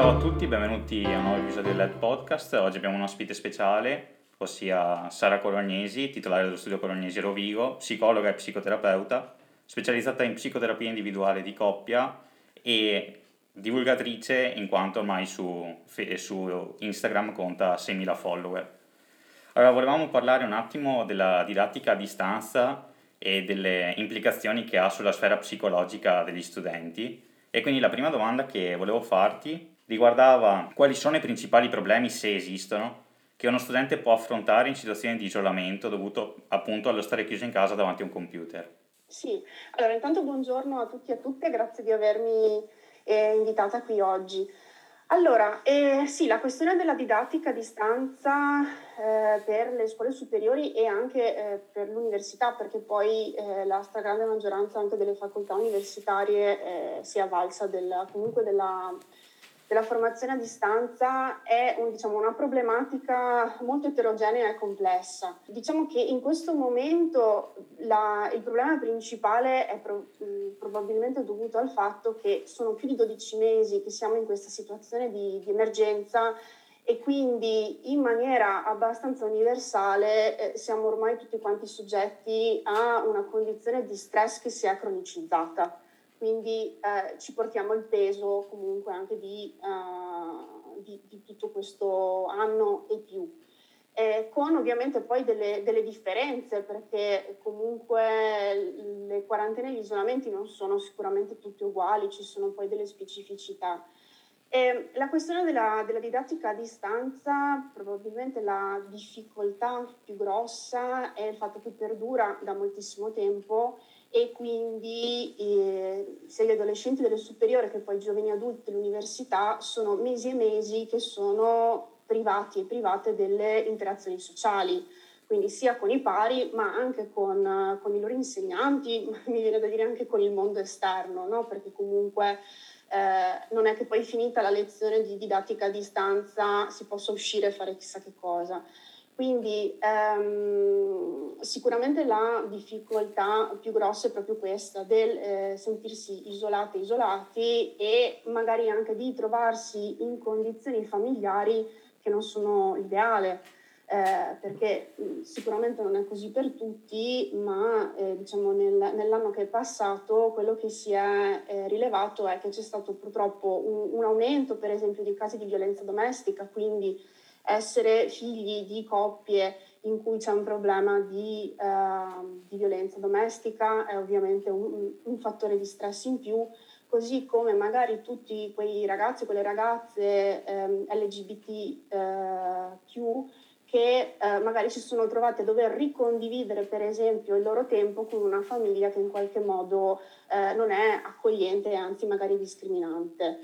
Ciao a tutti, benvenuti a un nuovo episodio del Podcast. Oggi abbiamo un ospite speciale, ossia Sara Colognesi, titolare dello studio Colognesi Rovigo, psicologa e psicoterapeuta, specializzata in psicoterapia individuale di coppia e divulgatrice in quanto ormai su, su Instagram conta 6.000 follower. Allora, volevamo parlare un attimo della didattica a distanza e delle implicazioni che ha sulla sfera psicologica degli studenti. E quindi la prima domanda che volevo farti riguardava quali sono i principali problemi, se esistono, che uno studente può affrontare in situazioni di isolamento dovuto appunto allo stare chiuso in casa davanti a un computer. Sì, allora intanto buongiorno a tutti e a tutte, grazie di avermi eh, invitata qui oggi. Allora, eh, sì, la questione della didattica a distanza eh, per le scuole superiori e anche eh, per l'università, perché poi eh, la stragrande maggioranza anche delle facoltà universitarie eh, si è avvalsa del, comunque della della formazione a distanza è un, diciamo, una problematica molto eterogenea e complessa. Diciamo che in questo momento la, il problema principale è pro, mh, probabilmente dovuto al fatto che sono più di 12 mesi che siamo in questa situazione di, di emergenza e quindi in maniera abbastanza universale eh, siamo ormai tutti quanti soggetti a una condizione di stress che si è cronicizzata quindi eh, ci portiamo il peso comunque anche di, uh, di, di tutto questo anno e più. Eh, con ovviamente poi delle, delle, differenze, perché comunque le quarantene e gli isolamenti non sono sicuramente tutti uguali, ci sono poi delle specificità. Eh, la questione della, della, didattica a distanza, probabilmente la difficoltà più grossa è il fatto che perdura da moltissimo tempo e quindi eh, sia gli adolescenti delle superiori che poi i giovani adulti dell'università sono mesi e mesi che sono privati e private delle interazioni sociali, quindi sia con i pari ma anche con, con i loro insegnanti, mi viene da dire anche con il mondo esterno, no? perché comunque eh, non è che poi finita la lezione di didattica a distanza si possa uscire e fare chissà che cosa. Quindi ehm, sicuramente la difficoltà più grossa è proprio questa, del eh, sentirsi isolate, isolati e magari anche di trovarsi in condizioni familiari che non sono l'ideale, eh, perché sicuramente non è così per tutti, ma eh, diciamo nel, nell'anno che è passato quello che si è eh, rilevato è che c'è stato purtroppo un, un aumento per esempio di casi di violenza domestica, quindi essere figli di coppie in cui c'è un problema di, eh, di violenza domestica è ovviamente un, un, fattore di stress in più, così come magari tutti quei ragazzi, quelle ragazze eh, LGBTQ che eh, magari si sono trovati a dover ricondividere per esempio il loro tempo con una famiglia che in qualche modo eh, non è accogliente e anzi magari discriminante.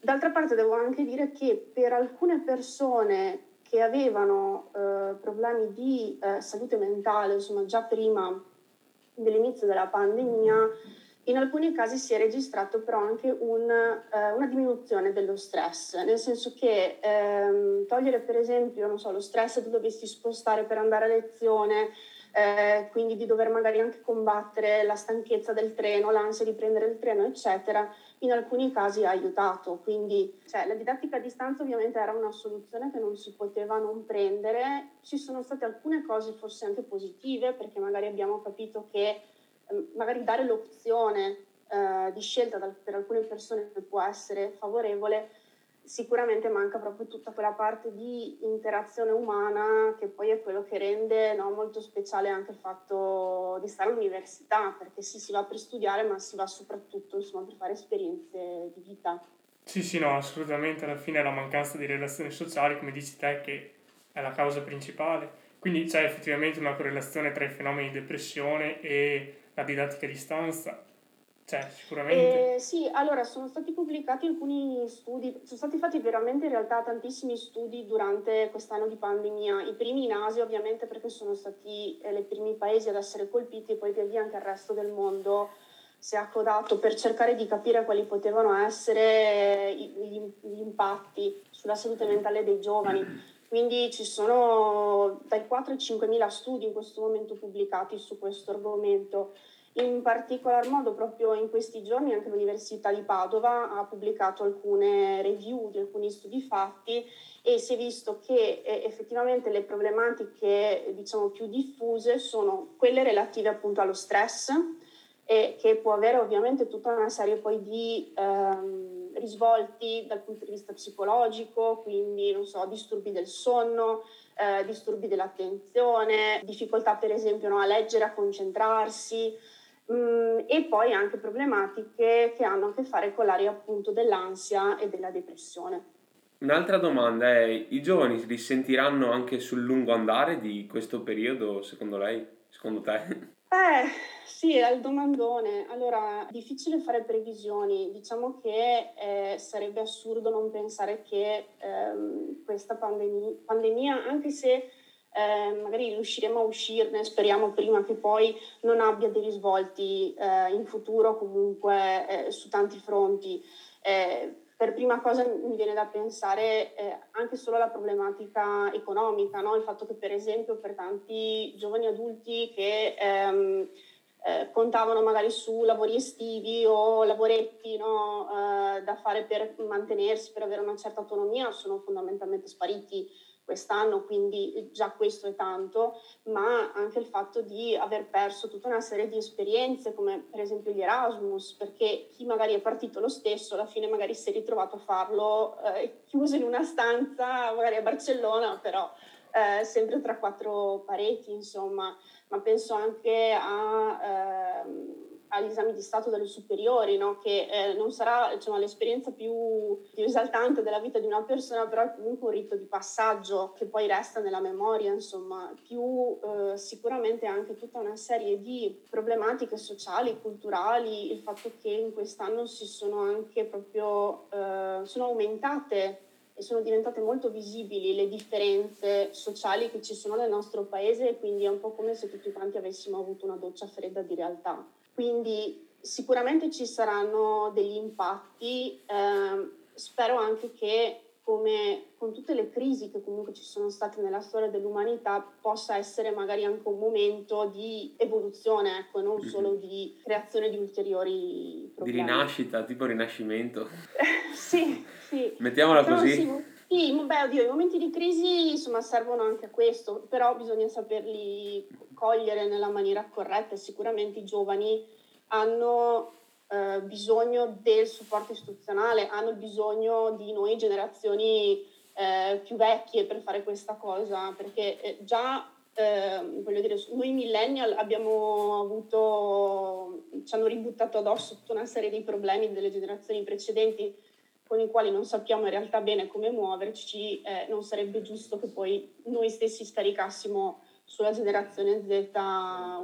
D'altra parte devo anche dire che per alcune persone che avevano eh, problemi di eh, salute mentale, insomma già prima dell'inizio della pandemia, in alcuni casi si è registrato però anche un, eh, una diminuzione dello stress, nel senso che ehm, togliere per esempio so, lo stress di doversi spostare per andare a lezione, eh, quindi di dover magari anche combattere la stanchezza del treno, l'ansia di prendere il treno, eccetera, in alcuni casi ha aiutato. Quindi cioè, la didattica a distanza ovviamente era una soluzione che non si poteva non prendere. Ci sono state alcune cose forse anche positive, perché magari abbiamo capito che eh, magari dare l'opzione eh, di scelta per alcune persone può essere favorevole, sicuramente manca proprio tutta quella parte di interazione umana che poi è quello che rende no, molto speciale anche il fatto di stare all'università, perché sì, si va per studiare, ma si va soprattutto insomma, per fare esperienze di vita. Sì, sì, no, assolutamente. Alla fine è la mancanza di relazioni sociali, come dici te, che è la causa principale. Quindi c'è effettivamente una correlazione tra i fenomeni di depressione e la didattica a distanza. Cioè, sicuramente. Eh, sì, allora sono stati pubblicati alcuni studi, sono stati fatti veramente in realtà tantissimi studi durante quest'anno di pandemia, i primi in Asia ovviamente perché sono stati eh, i primi paesi ad essere colpiti e poi via via anche il resto del mondo si è accodato per cercare di capire quali potevano essere gli, gli impatti sulla salute mentale dei giovani. Quindi ci sono dai 4 ai 5 mila studi in questo momento pubblicati su questo argomento. In particolar modo proprio in questi giorni anche l'Università di Padova ha pubblicato alcune review di alcuni studi fatti e si è visto che eh, effettivamente le problematiche diciamo più diffuse sono quelle relative appunto allo stress e che può avere ovviamente tutta una serie poi di ehm, risvolti dal punto di vista psicologico, quindi non so, disturbi del sonno, eh, disturbi dell'attenzione, difficoltà per esempio no, a leggere, a concentrarsi, Mm, e poi anche problematiche che hanno a che fare con l'area appunto dell'ansia e della depressione. Un'altra domanda è, i giovani si risentiranno anche sul lungo andare di questo periodo, secondo lei, secondo te? Eh, sì, è il domandone. Allora, difficile fare previsioni. Diciamo che eh, sarebbe assurdo non pensare che ehm, questa pandemia, pandemia, anche se eh, magari riusciremo a uscirne, speriamo prima che poi non abbia dei risvolti eh, in futuro comunque eh, su tanti fronti. Eh, per prima cosa mi viene da pensare eh, anche solo alla problematica economica, no? il fatto che per esempio per tanti giovani adulti che ehm, eh, contavano magari su lavori estivi o lavoretti no? da fare per mantenersi, per avere una certa autonomia, sono fondamentalmente spariti quest'anno, quindi già questo è tanto, ma anche il fatto di aver perso tutta una serie di esperienze come per esempio gli Erasmus, perché chi magari è partito lo stesso alla fine magari si è ritrovato a farlo eh, chiuso in una stanza, magari a Barcellona, però eh, sempre tra quattro pareti, insomma, ma penso anche a... Eh, agli esami di Stato delle superiori, no? che eh, non sarà diciamo, l'esperienza più, più, esaltante della vita di una persona, però è comunque un rito di passaggio che poi resta nella memoria, insomma, più eh, sicuramente anche tutta una serie di problematiche sociali, culturali, il fatto che in quest'anno si sono anche proprio, eh, sono aumentate e sono diventate molto visibili le differenze sociali che ci sono nel nostro paese quindi è un po' come se tutti quanti avessimo avuto una doccia fredda di realtà. Quindi sicuramente ci saranno degli impatti, eh, spero anche che come con tutte le crisi che comunque ci sono state nella storia dell'umanità possa essere magari anche un momento di evoluzione, ecco, non mm-hmm. solo di creazione di ulteriori problemi. Di rinascita, tipo rinascimento. sì, sì. Mettiamola Però così. Sì, sì, beh, oddio, i momenti di crisi insomma servono anche a questo, però bisogna saperli cogliere nella maniera corretta e sicuramente i giovani hanno eh, bisogno del supporto istituzionale, hanno bisogno di noi generazioni eh, più vecchie per fare questa cosa, perché eh, già eh, voglio dire, noi millennial abbiamo avuto, ci hanno ributtato addosso tutta una serie di problemi delle generazioni precedenti con i quali non sappiamo in realtà bene come muoverci, eh, non sarebbe giusto che poi noi stessi scaricassimo sulla generazione Z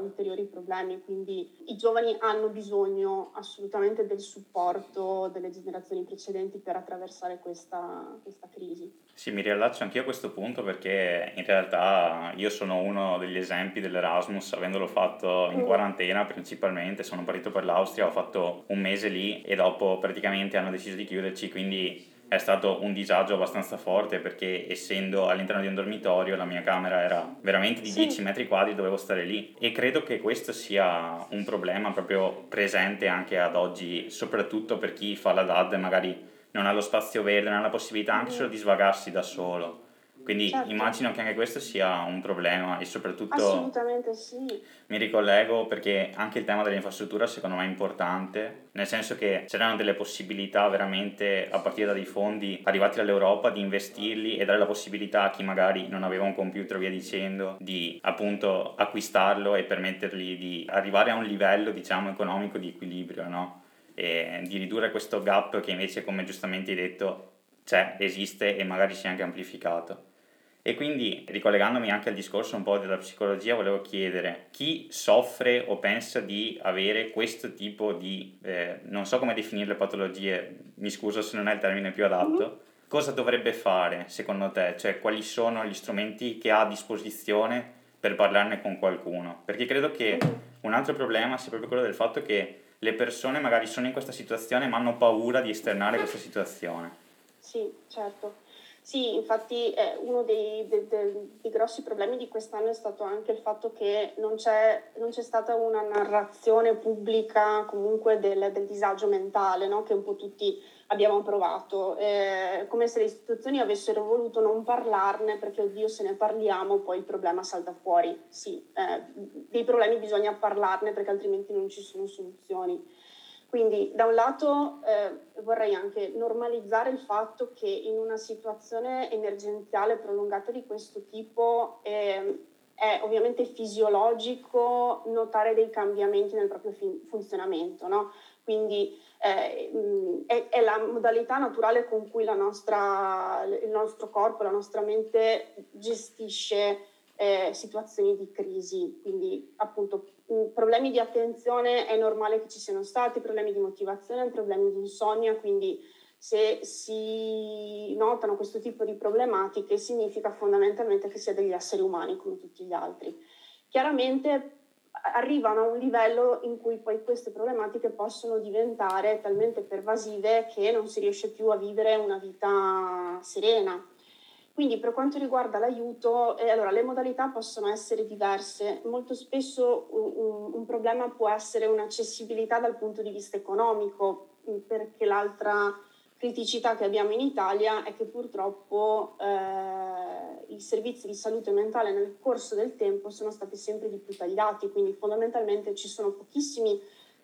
ulteriori problemi, quindi i giovani hanno bisogno assolutamente del supporto delle generazioni precedenti per attraversare questa, questa crisi. Sì, mi riallaccio anch'io a questo punto perché in realtà io sono uno degli esempi dell'Erasmus, avendolo fatto in mm. quarantena principalmente, sono partito per l'Austria, ho fatto un mese lì e dopo praticamente hanno deciso di chiuderci, quindi è stato un disagio abbastanza forte perché essendo all'interno di un dormitorio la mia camera era veramente di sì. 10 metri quadri, dovevo stare lì e credo che questo sia un problema proprio presente anche ad oggi, soprattutto per chi fa la DAD e magari non ha lo spazio verde, non ha la possibilità anche solo di svagarsi da solo. Quindi certo. immagino che anche questo sia un problema e soprattutto... Assolutamente sì. Mi ricollego perché anche il tema dell'infrastruttura secondo me è importante, nel senso che c'erano delle possibilità veramente a partire da dei fondi arrivati dall'Europa di investirli e dare la possibilità a chi magari non aveva un computer via dicendo di appunto acquistarlo e permettergli di arrivare a un livello diciamo economico di equilibrio, no? E di ridurre questo gap che invece come giustamente hai detto c'è, esiste e magari si è anche amplificato. E quindi, ricollegandomi anche al discorso un po' della psicologia, volevo chiedere chi soffre o pensa di avere questo tipo di, eh, non so come definire le patologie, mi scuso se non è il termine più adatto, mm-hmm. cosa dovrebbe fare secondo te? Cioè, quali sono gli strumenti che ha a disposizione per parlarne con qualcuno? Perché credo che mm-hmm. un altro problema sia proprio quello del fatto che le persone magari sono in questa situazione ma hanno paura di esternare questa situazione. Sì, certo. Sì, infatti eh, uno dei, dei, dei, dei, grossi problemi di quest'anno è stato anche il fatto che non c'è, non c'è stata una narrazione pubblica comunque del, del disagio mentale, no? che un po' tutti abbiamo provato, eh, come se le istituzioni avessero voluto non parlarne perché oddio se ne parliamo poi il problema salta fuori. Sì, eh, dei problemi bisogna parlarne perché altrimenti non ci sono soluzioni. Quindi da un lato eh, vorrei anche normalizzare il fatto che in una situazione emergenziale prolungata di questo tipo eh, è ovviamente fisiologico notare dei cambiamenti nel proprio fin- funzionamento, no? Quindi eh, è, è, la modalità naturale con cui nostra, il nostro corpo, la nostra mente gestisce eh, situazioni di crisi, quindi appunto problemi di attenzione è normale che ci siano stati, problemi di motivazione, problemi di insonnia, quindi se si notano questo tipo di problematiche significa fondamentalmente che si è degli esseri umani come tutti gli altri. Chiaramente arrivano a un livello in cui poi queste problematiche possono diventare talmente pervasive che non si riesce più a vivere una vita serena quindi per quanto riguarda l'aiuto, eh, allora, le modalità possono essere diverse. Molto spesso un, un, problema può essere un'accessibilità dal punto di vista economico, mm, perché l'altra criticità che abbiamo in Italia è che purtroppo eh, i servizi di salute mentale nel corso del tempo sono stati sempre di più tagliati, quindi fondamentalmente ci sono pochissimi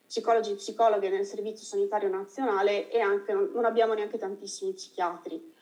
psicologi e psicologhe nel servizio sanitario nazionale e anche non abbiamo neanche tantissimi psichiatri.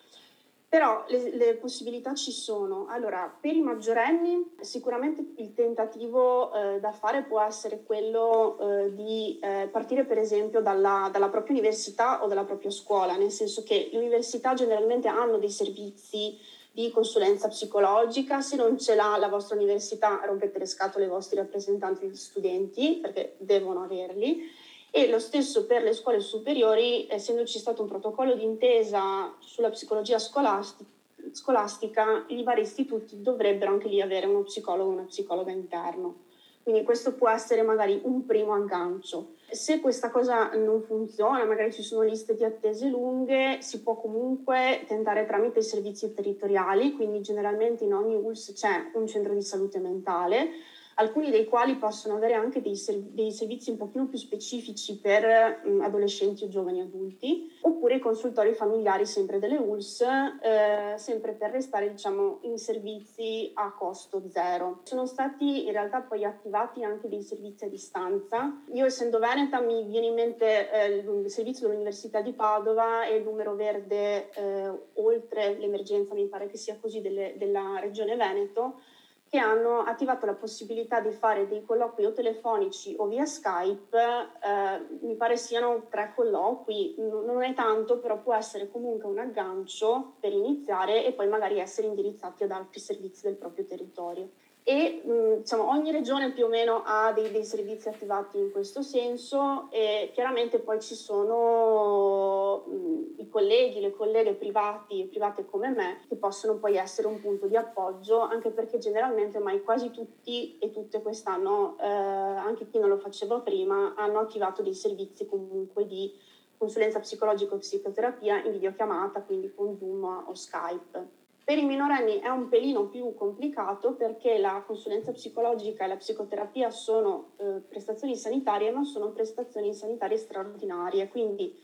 Però le, le, possibilità ci sono. Allora, per i maggiorenni sicuramente il tentativo eh, da fare può essere quello eh, di eh, partire per esempio dalla, dalla, propria università o dalla propria scuola, nel senso che le università generalmente hanno dei servizi di consulenza psicologica, se non ce l'ha la vostra università rompete le scatole ai vostri rappresentanti di studenti perché devono averli e lo stesso per le scuole superiori, essendoci stato un protocollo d'intesa sulla psicologia scolastica, scolastica, i vari istituti dovrebbero anche lì avere uno psicologo o una psicologa interno. Quindi questo può essere magari un primo aggancio. Se questa cosa non funziona, magari ci sono liste di attese lunghe, si può comunque tentare tramite i servizi territoriali, quindi generalmente in ogni ULS c'è un centro di salute mentale alcuni dei quali possono avere anche dei, serv- dei servizi un pochino più specifici per mh, adolescenti o giovani adulti, oppure i consultori familiari sempre delle ULS, eh, sempre per restare diciamo, in servizi a costo zero. Sono stati in realtà poi attivati anche dei servizi a distanza. Io essendo veneta mi viene in mente eh, il servizio dell'Università di Padova e il numero verde eh, oltre l'emergenza, mi pare che sia così, delle, della regione Veneto, che hanno attivato la possibilità di fare dei colloqui o telefonici o via Skype, eh, mi pare siano tre colloqui, non è tanto, però può essere comunque un aggancio per iniziare e poi magari essere indirizzati ad altri servizi del proprio territorio e mh, diciamo, ogni regione più o meno ha dei, dei, servizi attivati in questo senso e chiaramente poi ci sono mh, i colleghi, le colleghe privati private come me che possono poi essere un punto di appoggio anche perché generalmente ormai quasi tutti e tutte quest'anno, eh, anche chi non lo faceva prima, hanno attivato dei servizi comunque di consulenza psicologico-psicoterapia in videochiamata, quindi con Zoom o Skype. Per i minorenni è un pelino più complicato perché la consulenza psicologica e la psicoterapia sono eh, prestazioni sanitarie, ma sono prestazioni sanitarie straordinarie, quindi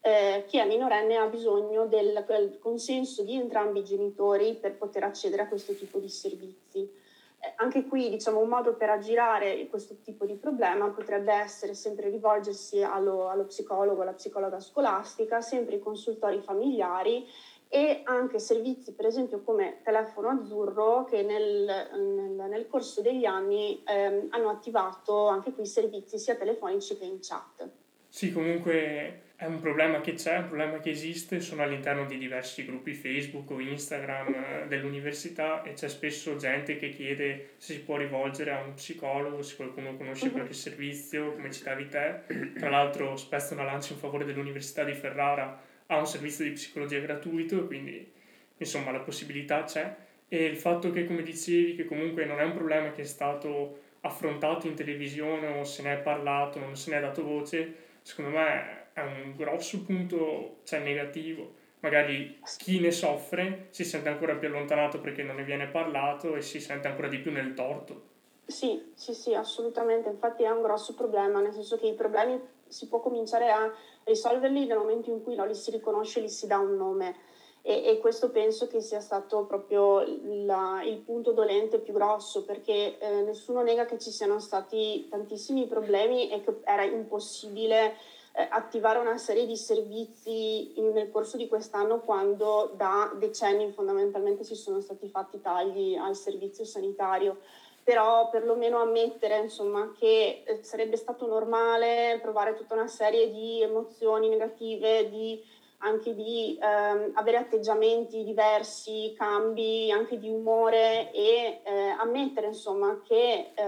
eh, chi è minorenne ha bisogno del, del, consenso di entrambi i genitori per poter accedere a questo tipo di servizi. Eh, anche qui diciamo, un modo per aggirare questo tipo di problema potrebbe essere sempre rivolgersi allo, allo psicologo, alla psicologa scolastica, sempre i consultori familiari e anche servizi per esempio come Telefono Azzurro che nel, nel, nel corso degli anni ehm, hanno attivato anche qui servizi sia telefonici che in chat. Sì, comunque è un problema che c'è, un problema che esiste, sono all'interno di diversi gruppi Facebook o Instagram eh, dell'università e c'è spesso gente che chiede se si può rivolgere a un psicologo, se qualcuno conosce mhm. qualche servizio, come citavi te. Tra l'altro spesso una lancia in favore dell'Università di Ferrara ha un servizio di psicologia gratuito, quindi insomma la possibilità c'è. E il fatto che, come dicevi, che comunque non è un problema che è stato affrontato in televisione o se ne è parlato, non se ne è dato voce, secondo me è un grosso punto cioè, negativo. Magari chi ne soffre si sente ancora più allontanato perché non ne viene parlato e si sente ancora di più nel torto. Sì, sì, sì, assolutamente. Infatti è un grosso problema, nel senso che i problemi si può cominciare a risolverli nel momento in cui no, li si riconosce, li si dà un nome. E, e questo penso che sia stato proprio la, il punto dolente più grosso, perché eh, nessuno nega che ci siano stati tantissimi problemi e che era impossibile eh, attivare una serie di servizi in, nel corso di quest'anno quando da decenni fondamentalmente si sono stati fatti tagli al servizio sanitario però perlomeno ammettere insomma, che eh, sarebbe stato normale provare tutta una serie di emozioni negative, di, anche di ehm, avere atteggiamenti diversi, cambi anche di umore e eh, ammettere insomma, che eh,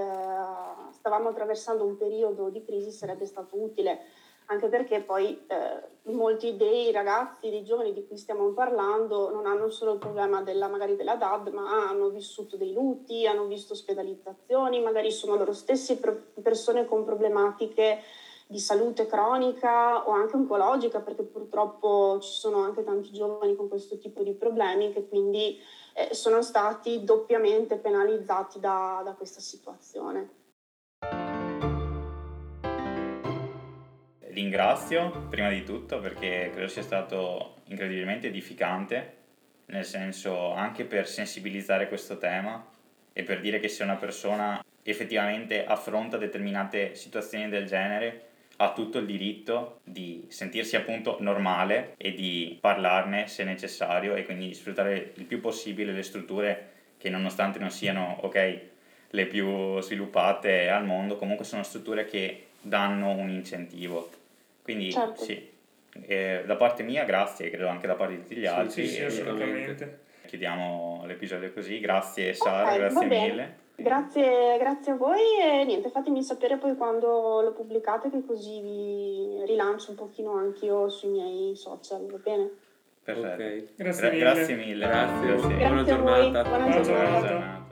stavamo attraversando un periodo di crisi sarebbe stato utile anche perché poi eh, molti dei ragazzi, dei giovani di cui stiamo parlando non hanno solo il problema della, magari della DAD, ma hanno vissuto dei lutti, hanno visto ospedalizzazioni, magari sono loro stessi persone con problematiche di salute cronica o anche oncologica, perché purtroppo ci sono anche tanti giovani con questo tipo di problemi che quindi eh, sono stati doppiamente penalizzati da, da questa situazione. Ringrazio prima di tutto perché credo sia stato incredibilmente edificante, nel senso anche per sensibilizzare questo tema e per dire che se una persona effettivamente affronta determinate situazioni del genere ha tutto il diritto di sentirsi appunto normale e di parlarne se necessario e quindi di sfruttare il più possibile le strutture che nonostante non siano ok le più sviluppate al mondo comunque sono strutture che danno un incentivo quindi certo. sì, eh, da parte mia grazie, credo anche da parte di tutti gli altri. Sì, sì, assolutamente. Chiudiamo l'episodio così, grazie Sara, okay, grazie mille. Grazie, grazie a voi e niente, fatemi sapere poi quando lo pubblicate che così vi rilancio un pochino anch'io sui miei social, va bene? Perfetto. Okay. Grazie, Gra- mille. grazie mille. Grazie, grazie. Buona giornata. Buona, Buona giornata. giornata.